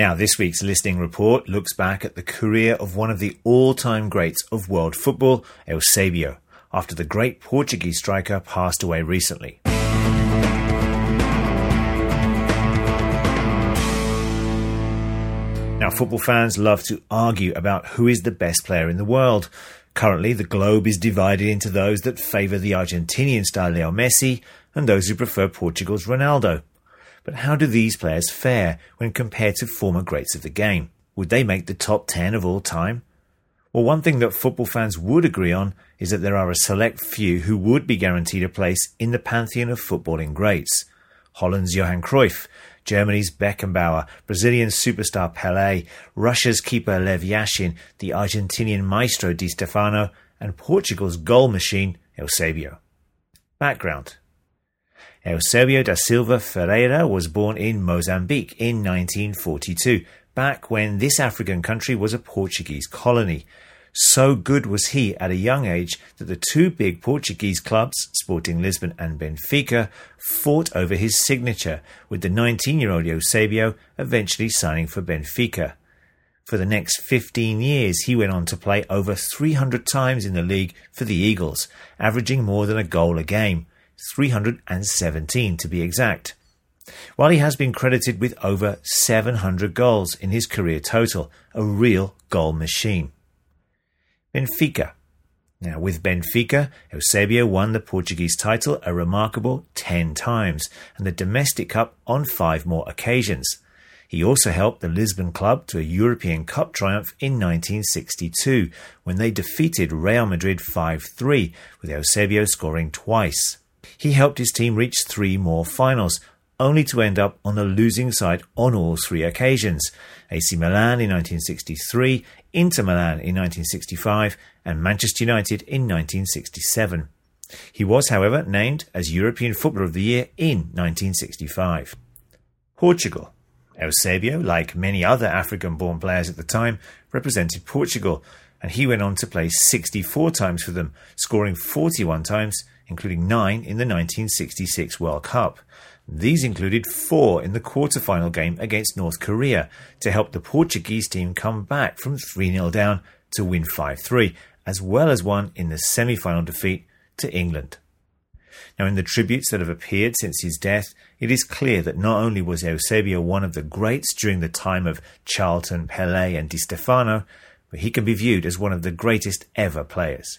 Now, this week's listening report looks back at the career of one of the all-time greats of world football, Eusebio, after the great Portuguese striker passed away recently. Now, football fans love to argue about who is the best player in the world. Currently, the globe is divided into those that favour the Argentinian style Leo Messi and those who prefer Portugal's Ronaldo. But how do these players fare when compared to former greats of the game? Would they make the top 10 of all time? Well, one thing that football fans would agree on is that there are a select few who would be guaranteed a place in the pantheon of footballing greats. Holland's Johan Cruyff, Germany's Beckenbauer, Brazilian superstar Pelé, Russia's keeper Lev Yashin, the Argentinian maestro Di Stefano, and Portugal's goal machine Eusebio. Background Eusebio da Silva Ferreira was born in Mozambique in 1942, back when this African country was a Portuguese colony. So good was he at a young age that the two big Portuguese clubs, Sporting Lisbon and Benfica, fought over his signature, with the 19 year old Eusebio eventually signing for Benfica. For the next 15 years, he went on to play over 300 times in the league for the Eagles, averaging more than a goal a game. 317 to be exact. While he has been credited with over 700 goals in his career total, a real goal machine. Benfica. Now, with Benfica, Eusebio won the Portuguese title a remarkable 10 times and the domestic cup on five more occasions. He also helped the Lisbon club to a European Cup triumph in 1962 when they defeated Real Madrid 5 3, with Eusebio scoring twice he helped his team reach three more finals, only to end up on the losing side on all three occasions AC Milan in 1963, Inter Milan in 1965, and Manchester United in 1967. He was, however, named as European Footballer of the Year in 1965. Portugal. Eusebio, like many other African born players at the time, represented Portugal, and he went on to play 64 times for them, scoring 41 times including nine in the 1966 World Cup. These included four in the quarter-final game against North Korea to help the Portuguese team come back from 3 0 down to win 5 3, as well as one in the semi final defeat to England. Now, in the tributes that have appeared since his death, it is clear that not only was Eusebio one of the greats during the time of Charlton, Pelé, and Di Stefano, but he can be viewed as one of the greatest ever players.